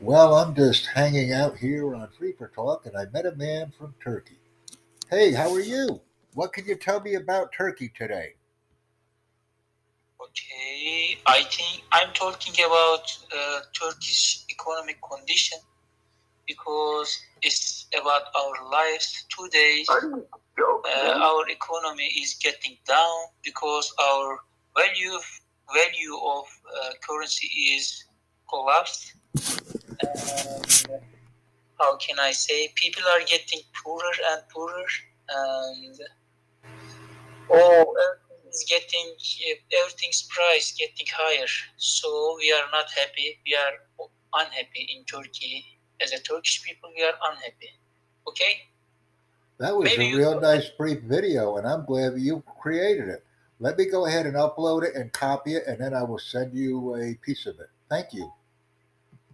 Well, I'm just hanging out here on Free4Talk, and I met a man from Turkey. Hey, how are you? What can you tell me about Turkey today? Okay, I think I'm talking about uh, Turkish economic condition because it's about our lives today. Uh, our economy is getting down because our value value of uh, currency is collapsed. How can I say? People are getting poorer and poorer, and oh, is getting everything's price getting higher. So we are not happy. We are unhappy in Turkey. As a Turkish people, we are unhappy. Okay. That was Maybe a you- real nice brief video, and I'm glad you created it. Let me go ahead and upload it and copy it, and then I will send you a piece of it. Thank you.